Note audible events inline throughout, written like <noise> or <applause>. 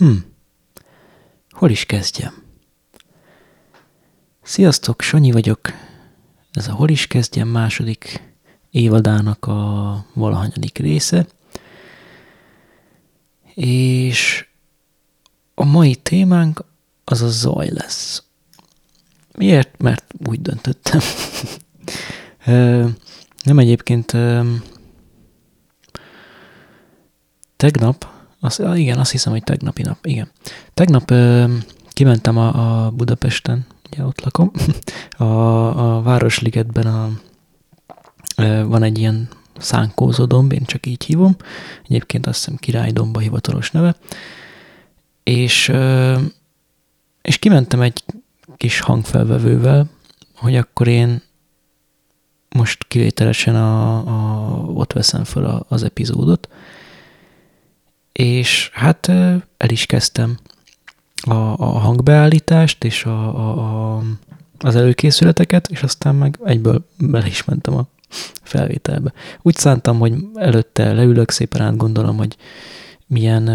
Hm. Hol is kezdjem? Sziasztok, Sanyi vagyok. Ez a Hol is kezdjem második évadának a valahanyadik része. És a mai témánk az a zaj lesz. Miért? Mert úgy döntöttem. <laughs> Nem egyébként tegnap, az, igen, azt hiszem, hogy tegnapi nap, igen. Tegnap kimentem a, a Budapesten, ugye ott lakom, <laughs> a, a Városligetben a, van egy ilyen szánkózó én csak így hívom, egyébként azt hiszem királydomba hivatalos neve, és, és kimentem egy kis hangfelvevővel, hogy akkor én most kivételesen a, a, ott veszem fel az epizódot, és hát el is kezdtem a, a hangbeállítást és a, a, a, az előkészületeket, és aztán meg egyből bele is mentem a felvételbe. Úgy szántam, hogy előtte leülök, szépen átgondolom, hogy milyen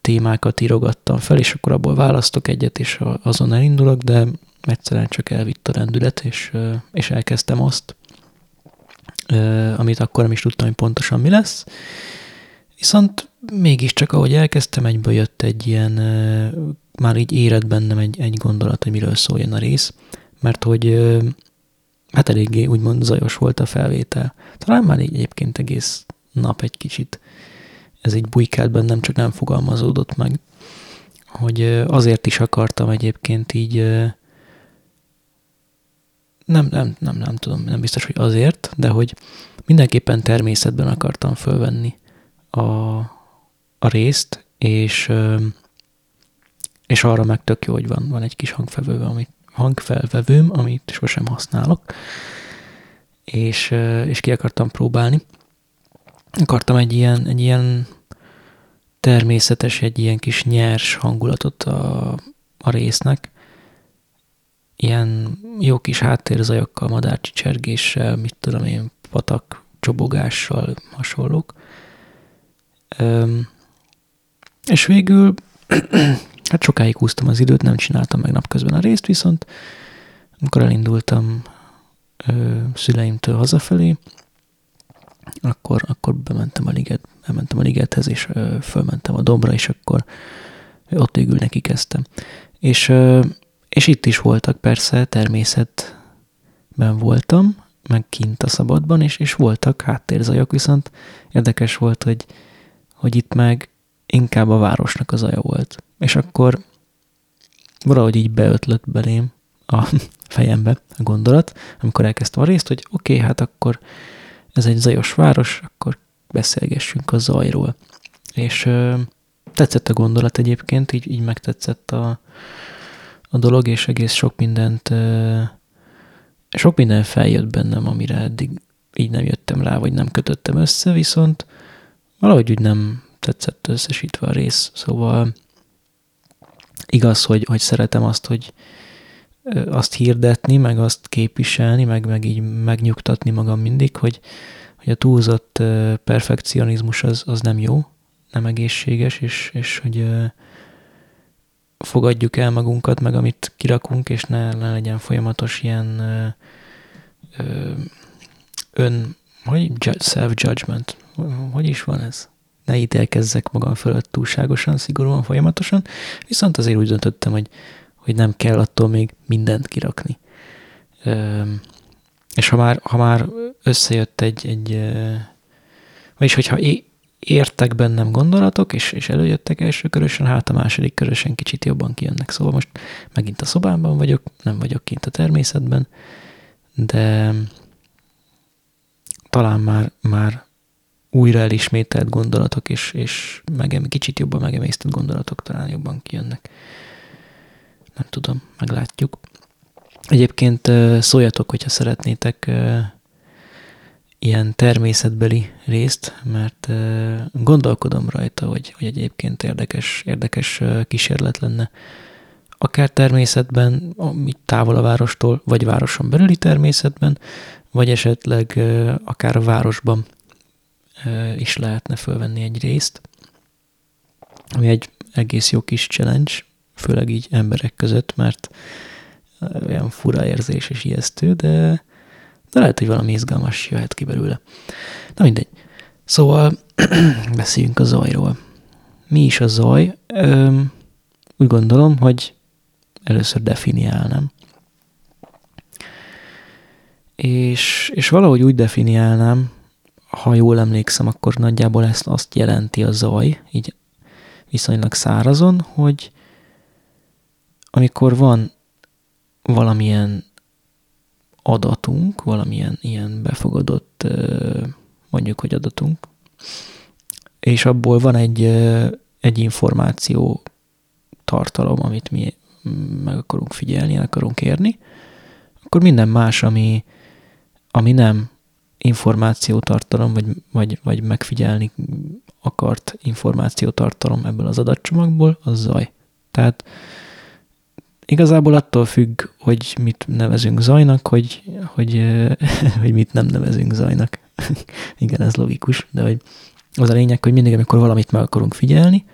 témákat írogattam fel, és akkor abból választok egyet, és azon elindulok, de egyszerűen csak elvitt a rendület, és, és elkezdtem azt, amit akkor nem is tudtam, hogy pontosan mi lesz. Viszont mégiscsak, ahogy elkezdtem, egyből jött egy ilyen, már így érett bennem egy, egy gondolat, hogy miről szóljon a rész, mert hogy hát eléggé úgymond zajos volt a felvétel. Talán már így egyébként egész nap egy kicsit ez így bujkált bennem, csak nem fogalmazódott meg, hogy azért is akartam egyébként így nem, nem, nem, nem tudom, nem biztos, hogy azért, de hogy mindenképpen természetben akartam fölvenni a, a részt, és, és arra meg tök jó, hogy van, van egy kis hangfelvevő, amit, hangfelvevőm, amit sosem használok, és, és ki akartam próbálni. Akartam egy ilyen, egy ilyen természetes, egy ilyen kis nyers hangulatot a, a résznek, ilyen jó kis háttérzajokkal, madárcsicsergéssel, mit tudom én, patak csobogással hasonlók. És végül, <clears throat> hát sokáig húztam az időt, nem csináltam meg napközben a részt, viszont amikor elindultam ö, szüleimtől hazafelé, akkor, akkor bementem a liget, bementem a ligethez, és ö, fölmentem a dombra, és akkor ott végül neki kezdtem. És ö, és itt is voltak persze, természetben voltam, meg kint a szabadban, és, és voltak háttérzajok, viszont érdekes volt, hogy, hogy itt meg inkább a városnak az zaja volt. És akkor valahogy így beötlött belém a <laughs> fejembe a gondolat, amikor elkezdtem a részt, hogy oké, okay, hát akkor ez egy zajos város, akkor beszélgessünk a zajról. És ö, tetszett a gondolat egyébként, így, így megtetszett a, a dolog, és egész sok mindent, sok minden feljött bennem, amire eddig így nem jöttem rá, vagy nem kötöttem össze, viszont valahogy úgy nem tetszett összesítve a rész, szóval igaz, hogy, hogy szeretem azt, hogy azt hirdetni, meg azt képviselni, meg, meg így megnyugtatni magam mindig, hogy, hogy a túlzott perfekcionizmus az, az nem jó, nem egészséges, és, és hogy fogadjuk el magunkat, meg amit kirakunk, és ne, ne legyen folyamatos ilyen ön, hogy? Self-judgment, hogy is van ez? Ne ítélkezzek magam fölött túlságosan, szigorúan, folyamatosan, viszont azért úgy döntöttem, hogy, hogy nem kell attól még mindent kirakni. Ö, és ha már, ha már összejött egy, egy vagyis hogyha értek bennem gondolatok, és, és előjöttek első körösen, hát a második körösen kicsit jobban kijönnek. Szóval most megint a szobámban vagyok, nem vagyok kint a természetben, de talán már, már újra elismételt gondolatok, és, és megem, kicsit jobban megemésztett gondolatok talán jobban kijönnek. Nem tudom, meglátjuk. Egyébként szóljatok, hogyha szeretnétek ilyen természetbeli részt, mert gondolkodom rajta, hogy, hogy egyébként érdekes, érdekes kísérlet lenne. Akár természetben, távol a várostól, vagy városon belüli természetben, vagy esetleg akár a városban is lehetne fölvenni egy részt, ami egy egész jó kis challenge, főleg így emberek között, mert olyan fura érzés és ijesztő, de, de lehet, hogy valami izgalmas jöhet ki belőle. Na mindegy. Szóval <clears throat> beszéljünk a zajról. Mi is a zaj? Öm, úgy gondolom, hogy először definiálnám. És, és valahogy úgy definiálnám, ha jól emlékszem, akkor nagyjából ezt azt jelenti a zaj, így viszonylag szárazon, hogy amikor van valamilyen adatunk, valamilyen ilyen befogadott, mondjuk, hogy adatunk, és abból van egy, egy információ tartalom, amit mi meg akarunk figyelni, el akarunk érni, akkor minden más, ami, ami nem információtartalom, vagy, vagy, vagy megfigyelni akart információtartalom ebből az adatcsomagból, az zaj. Tehát igazából attól függ, hogy mit nevezünk zajnak, hogy, hogy, <laughs> hogy mit nem nevezünk zajnak. <laughs> Igen, ez logikus, de hogy az a lényeg, hogy mindig, amikor valamit meg akarunk figyelni,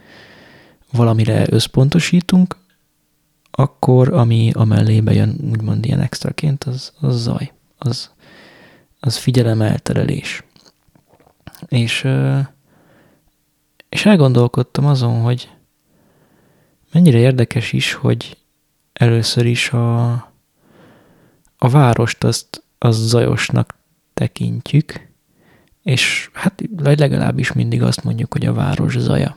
valamire összpontosítunk, akkor ami a mellébe jön, úgymond ilyen extraként, az, az zaj, az, az figyelemelterelés. És, és elgondolkodtam azon, hogy mennyire érdekes is, hogy először is a, a várost azt, az zajosnak tekintjük, és hát legalábbis mindig azt mondjuk, hogy a város zaja.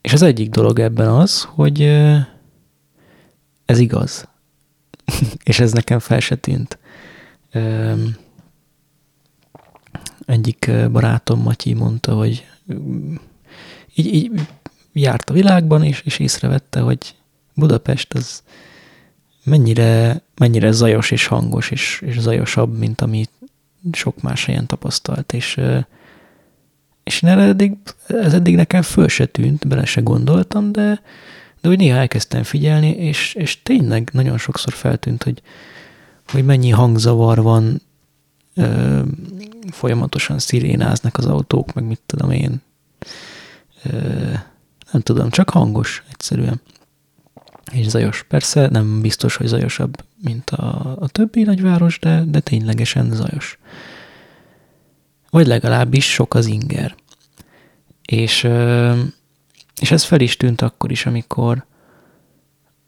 És az egyik dolog ebben az, hogy ez igaz. <laughs> és ez nekem fel se tűnt. Egyik barátom, Matyi mondta, hogy így, így járt a világban, és, és észrevette, hogy Budapest az mennyire, mennyire zajos és hangos, és, és zajosabb, mint amit sok más helyen tapasztalt, és, és én eddig, ez eddig nekem föl se tűnt, bele se gondoltam, de, de úgy néha elkezdtem figyelni, és, és tényleg nagyon sokszor feltűnt, hogy, hogy mennyi hangzavar van, ö, folyamatosan szirénáznak az autók, meg mit tudom én. Ö, nem tudom, csak hangos egyszerűen. És zajos. Persze nem biztos, hogy zajosabb, mint a, a többi nagyváros, de, de ténylegesen zajos. Vagy legalábbis sok az inger. És, és ez fel is tűnt akkor is, amikor,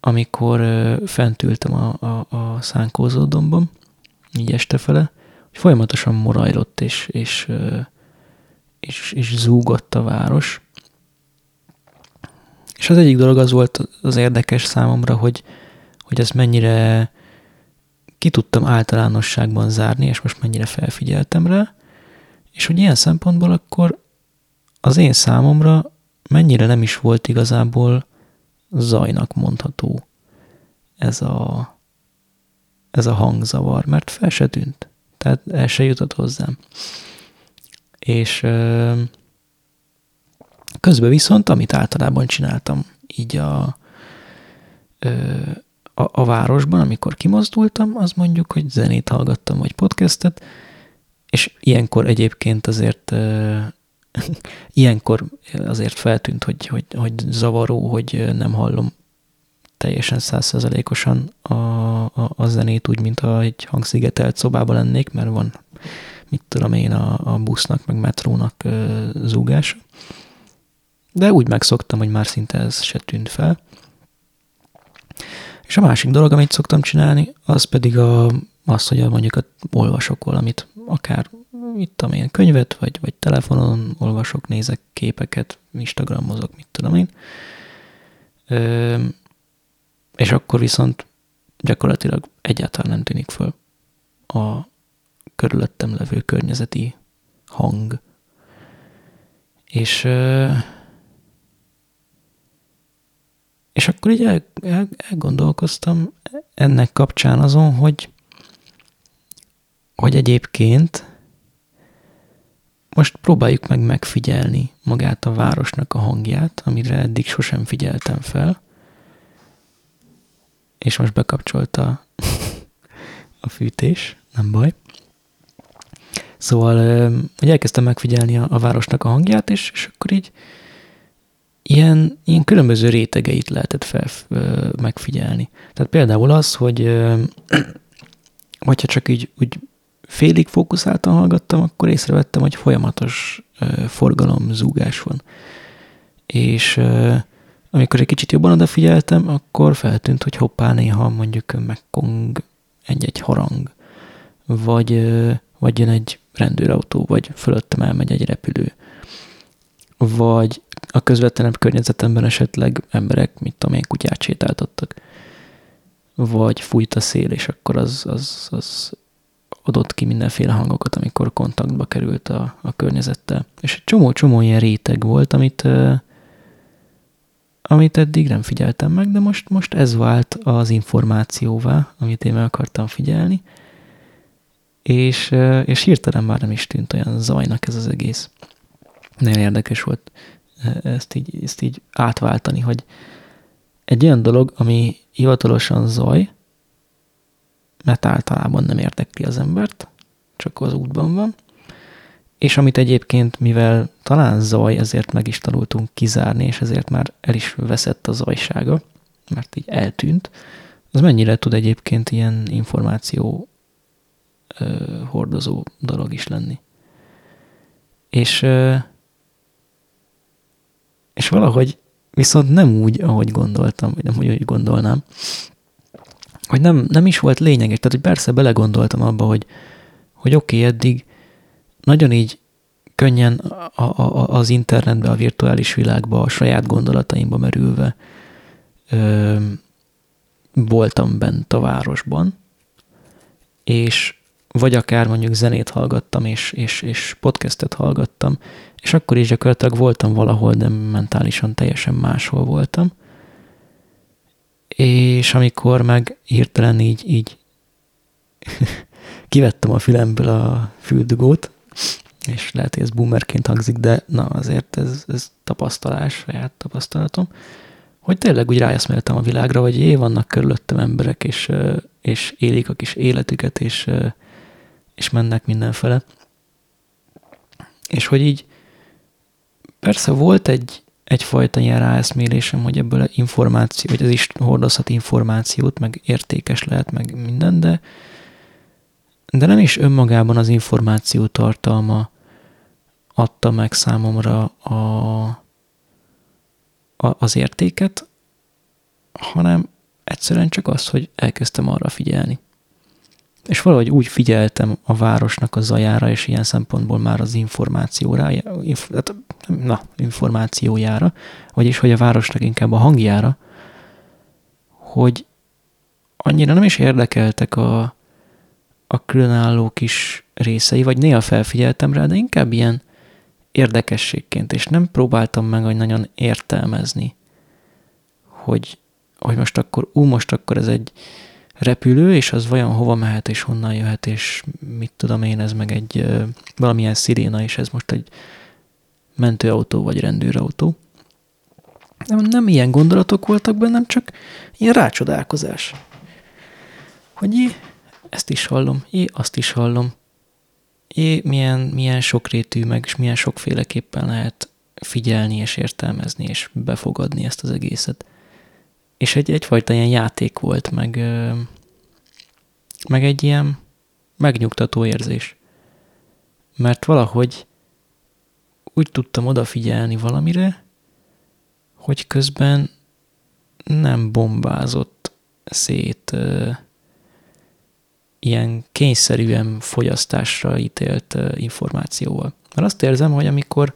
amikor fent ültem a, a, a szánkózódomban, így este fele, hogy folyamatosan morajlott és, és, és, és zúgott a város. És az egyik dolog az volt az érdekes számomra, hogy, hogy ezt mennyire ki tudtam általánosságban zárni, és most mennyire felfigyeltem rá, és hogy ilyen szempontból akkor az én számomra mennyire nem is volt igazából zajnak mondható ez a, ez a hangzavar, mert fel se tűnt. Tehát el se jutott hozzám. És közben viszont, amit általában csináltam így a, a, a városban, amikor kimozdultam, az mondjuk, hogy zenét hallgattam, vagy podcastet, és ilyenkor egyébként azért ilyenkor azért feltűnt, hogy, hogy, hogy zavaró, hogy nem hallom teljesen százszerzalékosan a, a, a zenét úgy, mint ha egy hangszigetelt szobában lennék, mert van, mit tudom én, a, a busznak, meg metrónak zúgás. De úgy megszoktam, hogy már szinte ez se tűnt fel. És a másik dolog, amit szoktam csinálni, az pedig a, az, hogy mondjuk olvasok valamit, akár mit tudom én, könyvet, vagy, vagy telefonon olvasok, nézek képeket, Instagramozok, mit tudom én. Ö, és akkor viszont gyakorlatilag egyáltalán nem tűnik föl a körülöttem levő környezeti hang. És és akkor így el, el, elgondolkoztam ennek kapcsán azon, hogy hogy egyébként most próbáljuk meg megfigyelni magát a városnak a hangját, amire eddig sosem figyeltem fel, és most bekapcsolta <laughs> a fűtés, nem baj. Szóval, hogy elkezdtem megfigyelni a, a városnak a hangját, és, és akkor így ilyen, ilyen különböző rétegeit lehetett fel, megfigyelni. Tehát például az, hogy <clears throat> hogyha csak így úgy félig fókuszáltan hallgattam, akkor észrevettem, hogy folyamatos forgalom, zúgás van. És amikor egy kicsit jobban odafigyeltem, akkor feltűnt, hogy hoppá, néha mondjuk megkong egy-egy harang, vagy, vagy jön egy rendőrautó, vagy fölöttem elmegy egy repülő, vagy a közvetlenebb környezetemben esetleg emberek, mit tudom én, kutyát sétáltattak, vagy fújt a szél, és akkor az, az, az adott ki mindenféle hangokat, amikor kontaktba került a, a környezettel. És egy csomó-csomó ilyen réteg volt, amit, amit eddig nem figyeltem meg, de most, most ez vált az információvá, amit én meg akartam figyelni, és, és hirtelen már nem is tűnt olyan zajnak ez az egész. Nagyon érdekes volt ezt így, ezt így átváltani, hogy egy olyan dolog, ami hivatalosan zaj, mert általában nem érdekli az embert, csak az útban van, és amit egyébként, mivel talán zaj, ezért meg is tanultunk kizárni, és ezért már el is veszett a zajsága, mert így eltűnt, az mennyire tud egyébként ilyen információ ö, hordozó dolog is lenni. És, ö, és valahogy viszont nem úgy, ahogy gondoltam, vagy nem úgy, ahogy gondolnám, hogy nem, nem is volt lényeges. Tehát, hogy persze belegondoltam abba, hogy, hogy oké, okay, eddig nagyon így könnyen a, a, az internetbe, a virtuális világba, a saját gondolataimba merülve ö, voltam bent a városban, és vagy akár mondjuk zenét hallgattam, és, és, és podcastet hallgattam, és akkor is gyakorlatilag voltam valahol, de mentálisan teljesen máshol voltam. És amikor meg hirtelen így, így <laughs> kivettem a fülemből a füldugót, és lehet, hogy ez boomerként hangzik, de na azért ez, ez tapasztalás, saját tapasztalatom, hogy tényleg úgy rájaszméltem a világra, hogy jé, vannak körülöttem emberek, és, és élik a kis életüket, és, és mennek mindenfele. És hogy így persze volt egy, egyfajta ilyen ráeszmélésem, hogy ebből információ, hogy ez is hordozhat információt, meg értékes lehet, meg minden, de, de nem is önmagában az információ tartalma adta meg számomra a, a, az értéket, hanem egyszerűen csak az, hogy elkezdtem arra figyelni. És valahogy úgy figyeltem a városnak a zajára, és ilyen szempontból már az információra, inf, hát, na, információjára, vagyis hogy a városnak inkább a hangjára, hogy annyira nem is érdekeltek a, a különálló kis részei, vagy néha felfigyeltem rá, de inkább ilyen érdekességként, és nem próbáltam meg hogy nagyon értelmezni, hogy, hogy most akkor, ú, most akkor ez egy repülő, és az vajon hova mehet, és honnan jöhet, és mit tudom én, ez meg egy valamilyen sziréna, és ez most egy mentőautó, vagy rendőrautó. Nem, nem ilyen gondolatok voltak bennem, csak ilyen rácsodálkozás. Hogy jé, ezt is hallom, jé, azt is hallom, é, milyen, milyen sokrétű, meg és milyen sokféleképpen lehet figyelni és értelmezni és befogadni ezt az egészet. És egy, egyfajta ilyen játék volt, meg, meg egy ilyen megnyugtató érzés. Mert valahogy úgy tudtam odafigyelni valamire, hogy közben nem bombázott szét ilyen kényszerűen fogyasztásra ítélt információval. Mert azt érzem, hogy amikor,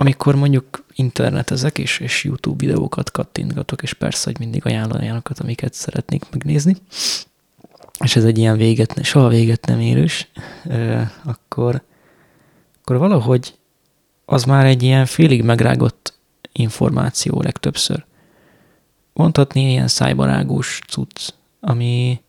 amikor mondjuk internetezek és, és YouTube videókat kattintgatok, és persze, hogy mindig ajánlom olyanokat, amiket szeretnék megnézni, és ez egy ilyen véget, soha véget nem érős, akkor, akkor valahogy az már egy ilyen félig megrágott információ legtöbbször. Mondhatni ilyen szájbarágós cucc, ami,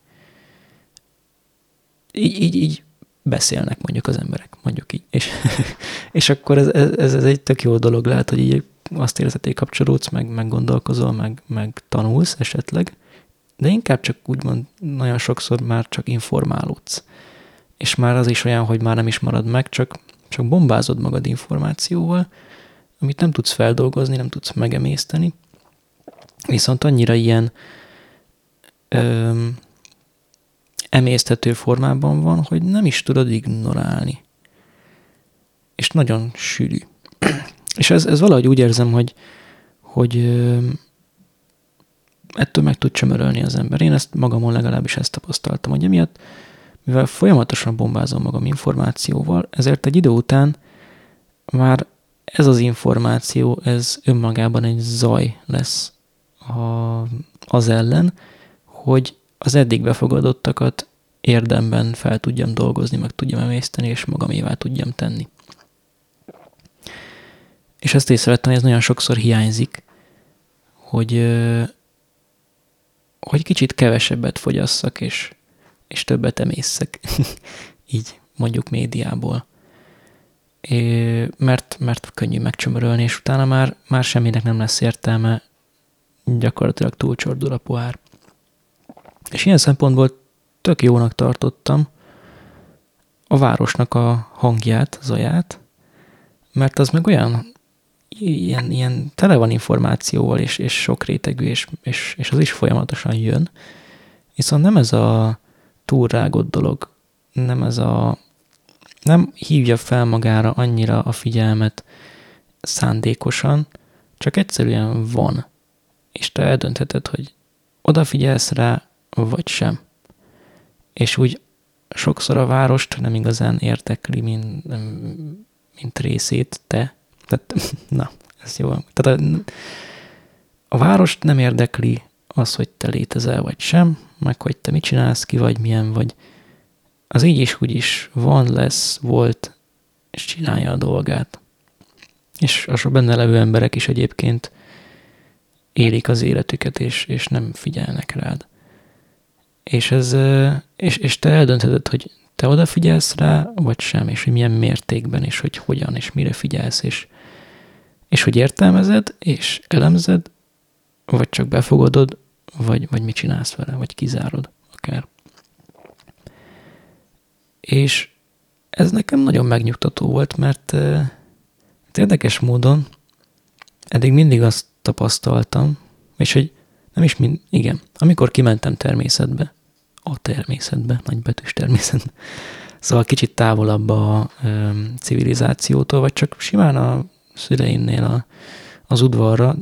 így, így, így beszélnek mondjuk az emberek, mondjuk így. És, <laughs> és akkor ez, ez, ez egy tök jó dolog lehet, hogy így azt érzed, hogy kapcsolódsz, meg, meg gondolkozol, meg, meg tanulsz esetleg, de inkább csak úgymond nagyon sokszor már csak informálódsz. És már az is olyan, hogy már nem is marad meg, csak, csak bombázod magad információval, amit nem tudsz feldolgozni, nem tudsz megemészteni, viszont annyira ilyen öm, emészthető formában van, hogy nem is tudod ignorálni. És nagyon sűrű. És ez, ez valahogy úgy érzem, hogy, hogy ettől meg tud csömörölni az ember. Én ezt magamon legalábbis ezt tapasztaltam, hogy emiatt, mivel folyamatosan bombázom magam információval, ezért egy idő után már ez az információ, ez önmagában egy zaj lesz a, az ellen, hogy az eddig befogadottakat érdemben fel tudjam dolgozni, meg tudjam emészteni, és magamévá tudjam tenni. És ezt észrevettem, hogy ez nagyon sokszor hiányzik, hogy, hogy kicsit kevesebbet fogyasszak, és, és többet emészszek. <laughs> Így mondjuk médiából. É, mert, mert könnyű megcsömörölni, és utána már, már semminek nem lesz értelme, gyakorlatilag túlcsordul a pohár. És ilyen szempontból tök jónak tartottam a városnak a hangját, zaját, mert az meg olyan ilyen, ilyen tele van információval, és, és sok rétegű, és, és, és az is folyamatosan jön. Viszont nem ez a túlrágott dolog, nem ez a nem hívja fel magára annyira a figyelmet szándékosan, csak egyszerűen van. És te eldöntheted, hogy odafigyelsz rá, vagy sem. És úgy sokszor a várost nem igazán értekli, mint, mint részét te. Tehát, <laughs> na, ez jó. Tehát a, a várost nem érdekli az, hogy te létezel, vagy sem, meg hogy te mit csinálsz, ki vagy, milyen vagy. Az így is úgy is van, lesz, volt, és csinálja a dolgát. És a benne levő emberek is egyébként élik az életüket, és, és nem figyelnek rád. És, ez, és, és te eldöntheted, hogy te odafigyelsz rá, vagy sem, és hogy milyen mértékben, és hogy hogyan, és mire figyelsz, és, és hogy értelmezed, és elemzed, vagy csak befogadod, vagy, vagy mit csinálsz vele, vagy kizárod akár. És ez nekem nagyon megnyugtató volt, mert érdekes módon eddig mindig azt tapasztaltam, és hogy nem is mind, igen, amikor kimentem természetbe, a természetbe, nagybetűs természetbe, szóval kicsit távolabb a ö, civilizációtól, vagy csak simán a szüleimnél a, az udvarra,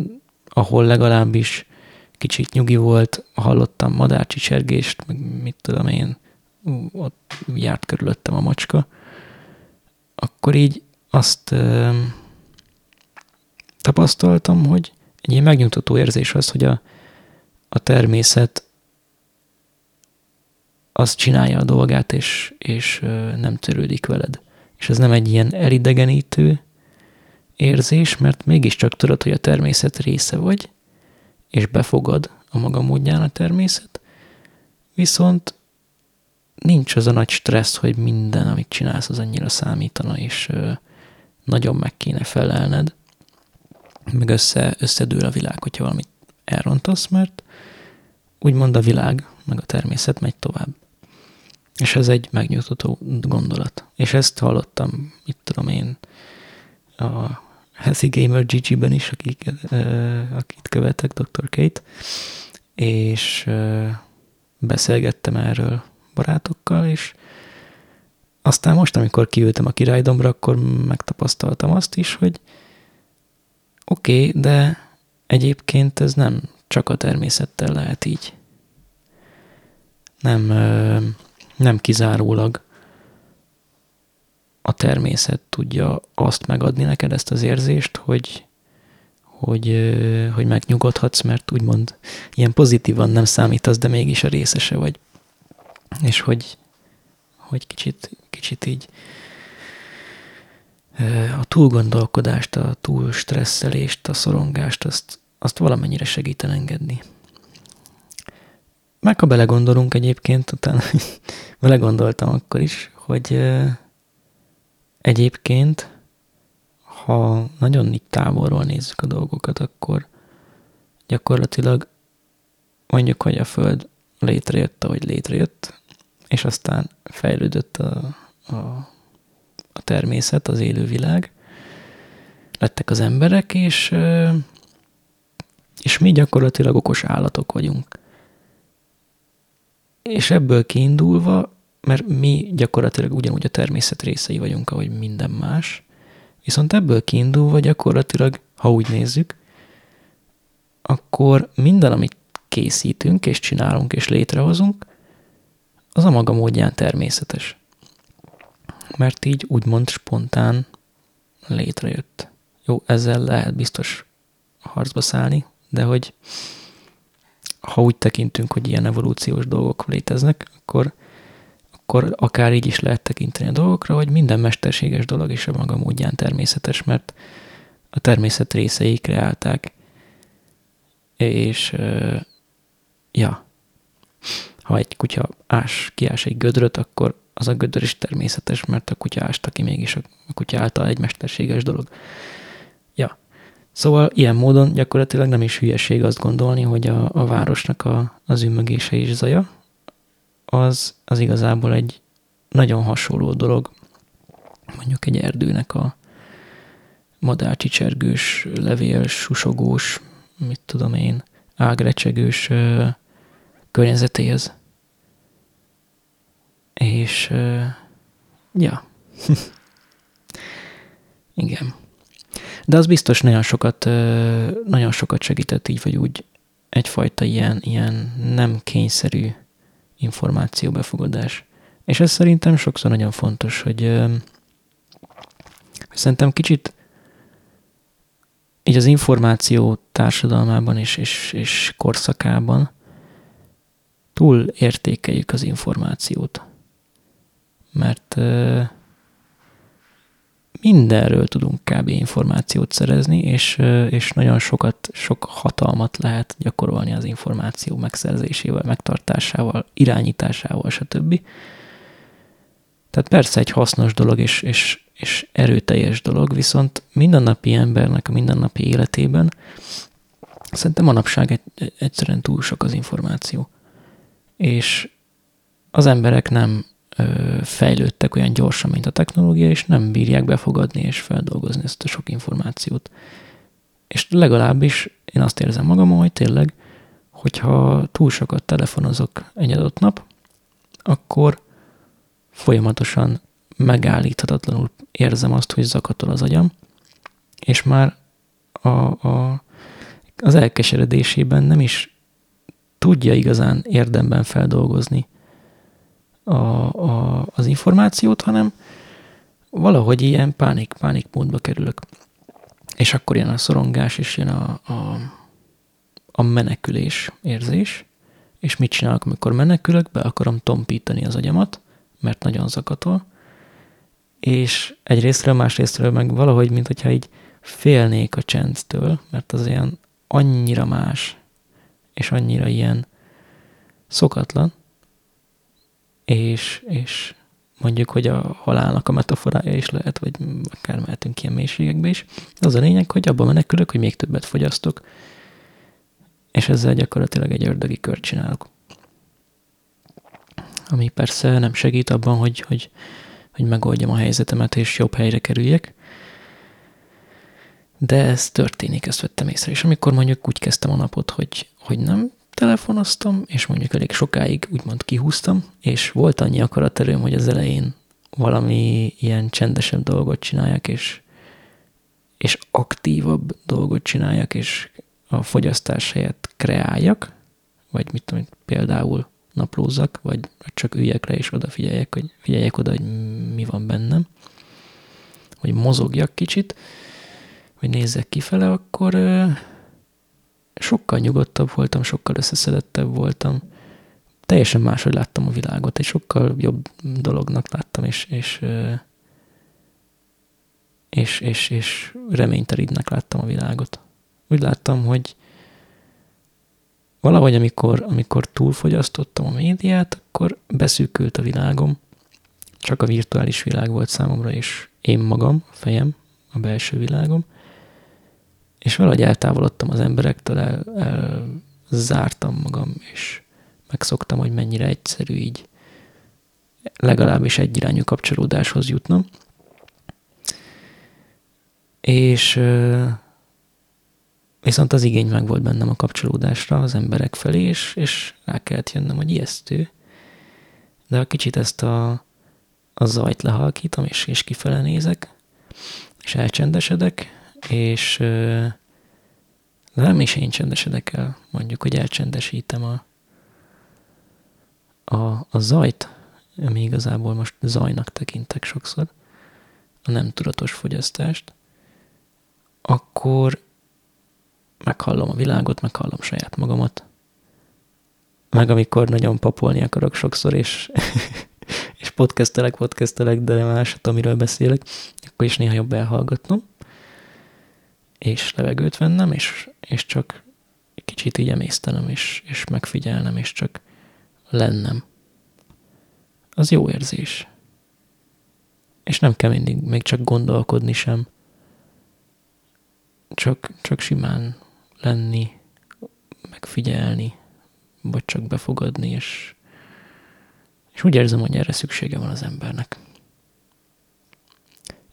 ahol legalábbis kicsit nyugi volt, hallottam madárcsicsergést, meg mit tudom én, ott járt körülöttem a macska, akkor így azt ö, tapasztaltam, hogy egy ilyen megnyugtató érzés az, hogy a, a természet az csinálja a dolgát, és, és nem törődik veled. És ez nem egy ilyen elidegenítő érzés, mert mégiscsak tudod, hogy a természet része vagy, és befogad a maga módján a természet, viszont nincs az a nagy stressz, hogy minden, amit csinálsz, az annyira számítana, és nagyon meg kéne felelned, meg össze, összedől a világ, hogyha valamit elrontasz, mert úgymond a világ, meg a természet megy tovább. És ez egy megnyugtató gondolat. És ezt hallottam, itt tudom én, a Healthy Gamer GG-ben is, akik, akit követek, Dr. Kate, és beszélgettem erről barátokkal, és aztán most, amikor kiültem a királydombra, akkor megtapasztaltam azt is, hogy oké, okay, de egyébként ez nem csak a természettel lehet így. Nem, nem kizárólag a természet tudja azt megadni neked ezt az érzést, hogy, hogy, hogy megnyugodhatsz, mert úgymond ilyen pozitívan nem számítasz, de mégis a részese vagy és hogy, hogy kicsit, kicsit így a túlgondolkodást, a túl stresszelést, a szorongást, azt, azt valamennyire segít engedni. Meg ha belegondolunk egyébként, utána <laughs> belegondoltam akkor is, hogy egyébként, ha nagyon így távolról nézzük a dolgokat, akkor gyakorlatilag mondjuk, hogy a Föld létrejött, ahogy létrejött, és aztán fejlődött a, a, a természet, az élővilág, lettek az emberek, és, és mi gyakorlatilag okos állatok vagyunk. És ebből kiindulva, mert mi gyakorlatilag ugyanúgy a természet részei vagyunk, ahogy minden más, viszont ebből kiindulva gyakorlatilag, ha úgy nézzük, akkor minden, amit készítünk, és csinálunk, és létrehozunk, az a maga módján természetes. Mert így úgymond spontán létrejött. Jó, ezzel lehet biztos harcba szállni, de hogy ha úgy tekintünk, hogy ilyen evolúciós dolgok léteznek, akkor, akkor akár így is lehet tekinteni a dolgokra, hogy minden mesterséges dolog is a maga módján természetes, mert a természet részei kreálták. És ja, ha egy kutya ás, kiás egy gödröt, akkor az a gödör is természetes, mert a kutya ásta ki mégis a kutya által egy mesterséges dolog. Szóval ilyen módon gyakorlatilag nem is hülyeség azt gondolni, hogy a, a városnak a, az ümmögése és zaja, az, az igazából egy nagyon hasonló dolog, mondjuk egy erdőnek a madárcsicsergős, levél, susogós, mit tudom én, ágrecsegős környezetéhez. És uh, ja, <laughs> igen. De az biztos nagyon sokat, nagyon sokat segített így vagy úgy egyfajta ilyen, ilyen nem kényszerű információbefogadás. És ez szerintem sokszor nagyon fontos, hogy, hogy szerintem kicsit így az információ társadalmában és, és, és korszakában túl értékeljük az információt. Mert mindenről tudunk kb. információt szerezni, és, és nagyon sokat, sok hatalmat lehet gyakorolni az információ megszerzésével, megtartásával, irányításával, stb. Tehát persze egy hasznos dolog és, és, és erőteljes dolog, viszont mindennapi embernek a mindennapi életében szerintem manapság egy, egyszerűen túl sok az információ és az emberek nem fejlődtek olyan gyorsan, mint a technológia, és nem bírják befogadni és feldolgozni ezt a sok információt. És legalábbis én azt érzem magam, hogy tényleg, hogyha túl sokat telefonozok egy adott nap, akkor folyamatosan megállíthatatlanul érzem azt, hogy zakatol az agyam, és már a, a, az elkeseredésében nem is tudja igazán érdemben feldolgozni a, a, az információt, hanem valahogy ilyen pánik, pánik módba kerülök. És akkor jön a szorongás, és jön a, a, a menekülés érzés, és mit csinálok, amikor menekülök? Be akarom tompítani az agyamat, mert nagyon zakatol, és egyrésztről, másrésztről meg valahogy, mint hogyha így félnék a csendtől, mert az olyan annyira más, és annyira ilyen szokatlan, és, és mondjuk, hogy a halálnak a metaforája is lehet, vagy akár mehetünk ilyen mélységekbe is. Az a lényeg, hogy abban menekülök, hogy még többet fogyasztok, és ezzel gyakorlatilag egy ördögi kört csinálok. Ami persze nem segít abban, hogy, hogy, hogy megoldjam a helyzetemet, és jobb helyre kerüljek, de ez történik, ezt vettem észre. És amikor mondjuk úgy kezdtem a napot, hogy, hogy nem telefonoztam, és mondjuk elég sokáig úgymond kihúztam, és volt annyi akaraterőm, hogy az elején valami ilyen csendesebb dolgot csináljak, és, és aktívabb dolgot csináljak, és a fogyasztás helyett kreáljak, vagy mit tudom, például naplózzak, vagy csak üljek le és odafigyeljek, hogy figyeljek oda, hogy mi van bennem, hogy mozogjak kicsit, vagy nézzek kifele, akkor sokkal nyugodtabb voltam, sokkal összeszedettebb voltam. Teljesen máshogy láttam a világot, egy sokkal jobb dolognak láttam, és, és, és, és, és reményteridnek láttam a világot. Úgy láttam, hogy valahogy amikor, amikor túlfogyasztottam a médiát, akkor beszűkült a világom, csak a virtuális világ volt számomra, és én magam, a fejem, a belső világom, és valahogy eltávolodtam az emberektől, el, el zártam magam, és megszoktam, hogy mennyire egyszerű így legalábbis egy irányú kapcsolódáshoz jutnom. És viszont az igény meg volt bennem a kapcsolódásra az emberek felé, és, és rá kellett jönnöm, hogy ijesztő. De kicsit ezt a, a zajt lehalkítom, és, és kifele nézek, és elcsendesedek, és nem is én csendesedek el, mondjuk, hogy elcsendesítem a, a, a zajt, ami igazából most zajnak tekintek sokszor, a nem tudatos fogyasztást, akkor meghallom a világot, meghallom saját magamat. Meg amikor nagyon papolni akarok sokszor, és, <laughs> és podcastelek, podcastelek, de nem másat, amiről beszélek, akkor is néha jobb elhallgatnom, és levegőt vennem, és, és csak kicsit így emésztenem, és, és megfigyelnem, és csak lennem. Az jó érzés. És nem kell mindig még csak gondolkodni sem. Csak, csak simán lenni, megfigyelni, vagy csak befogadni, és, és úgy érzem, hogy erre szüksége van az embernek.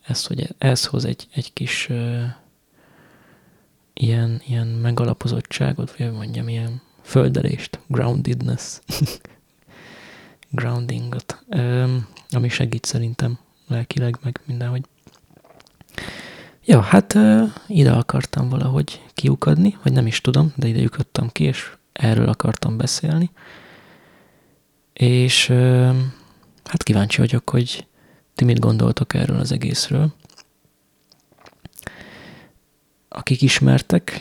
Ez, hogy ez hoz egy, egy kis ilyen, ilyen megalapozottságot, vagy mondjam, ilyen földelést, groundedness, <laughs> groundingot, ami segít szerintem lelkileg, meg mindenhogy. Ja, hát ide akartam valahogy kiukadni, vagy nem is tudom, de ide lyukadtam ki, és erről akartam beszélni. És hát kíváncsi vagyok, hogy ti mit gondoltok erről az egészről. Akik ismertek,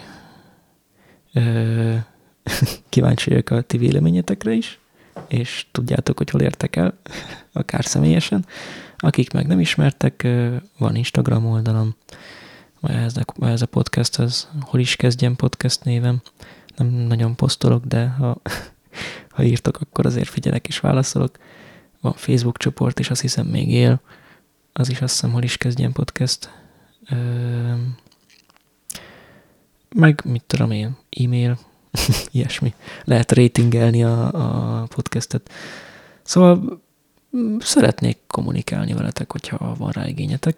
kíváncsi vagyok a ti véleményetekre is, és tudjátok, hogy hol értek el, <laughs> akár személyesen. Akik meg nem ismertek, van Instagram oldalam, ez a, ez a podcast, az hol is kezdjem podcast névem. Nem nagyon posztolok, de ha, <laughs> ha írtok, akkor azért figyelek és válaszolok. Van Facebook csoport, és azt hiszem még él. Az is azt hiszem, hol is kezdjem podcast. Meg mit tudom én, e-mail, <laughs> ilyesmi. Lehet ratingelni a, a podcastet. Szóval mm, szeretnék kommunikálni veletek, hogyha van rá igényetek.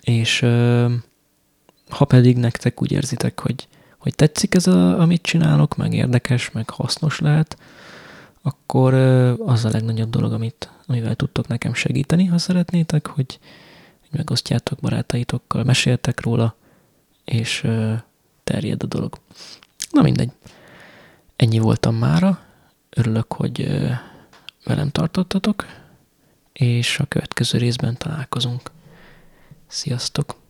És ha pedig nektek úgy érzitek, hogy, hogy tetszik ez, a, amit csinálok, meg érdekes, meg hasznos lehet, akkor az a legnagyobb dolog, amit, amivel tudtok nekem segíteni, ha szeretnétek, hogy, megosztjátok barátaitokkal, meséltek róla, és terjed a dolog. Na mindegy. Ennyi voltam mára. Örülök, hogy velem tartottatok, és a következő részben találkozunk. Sziasztok!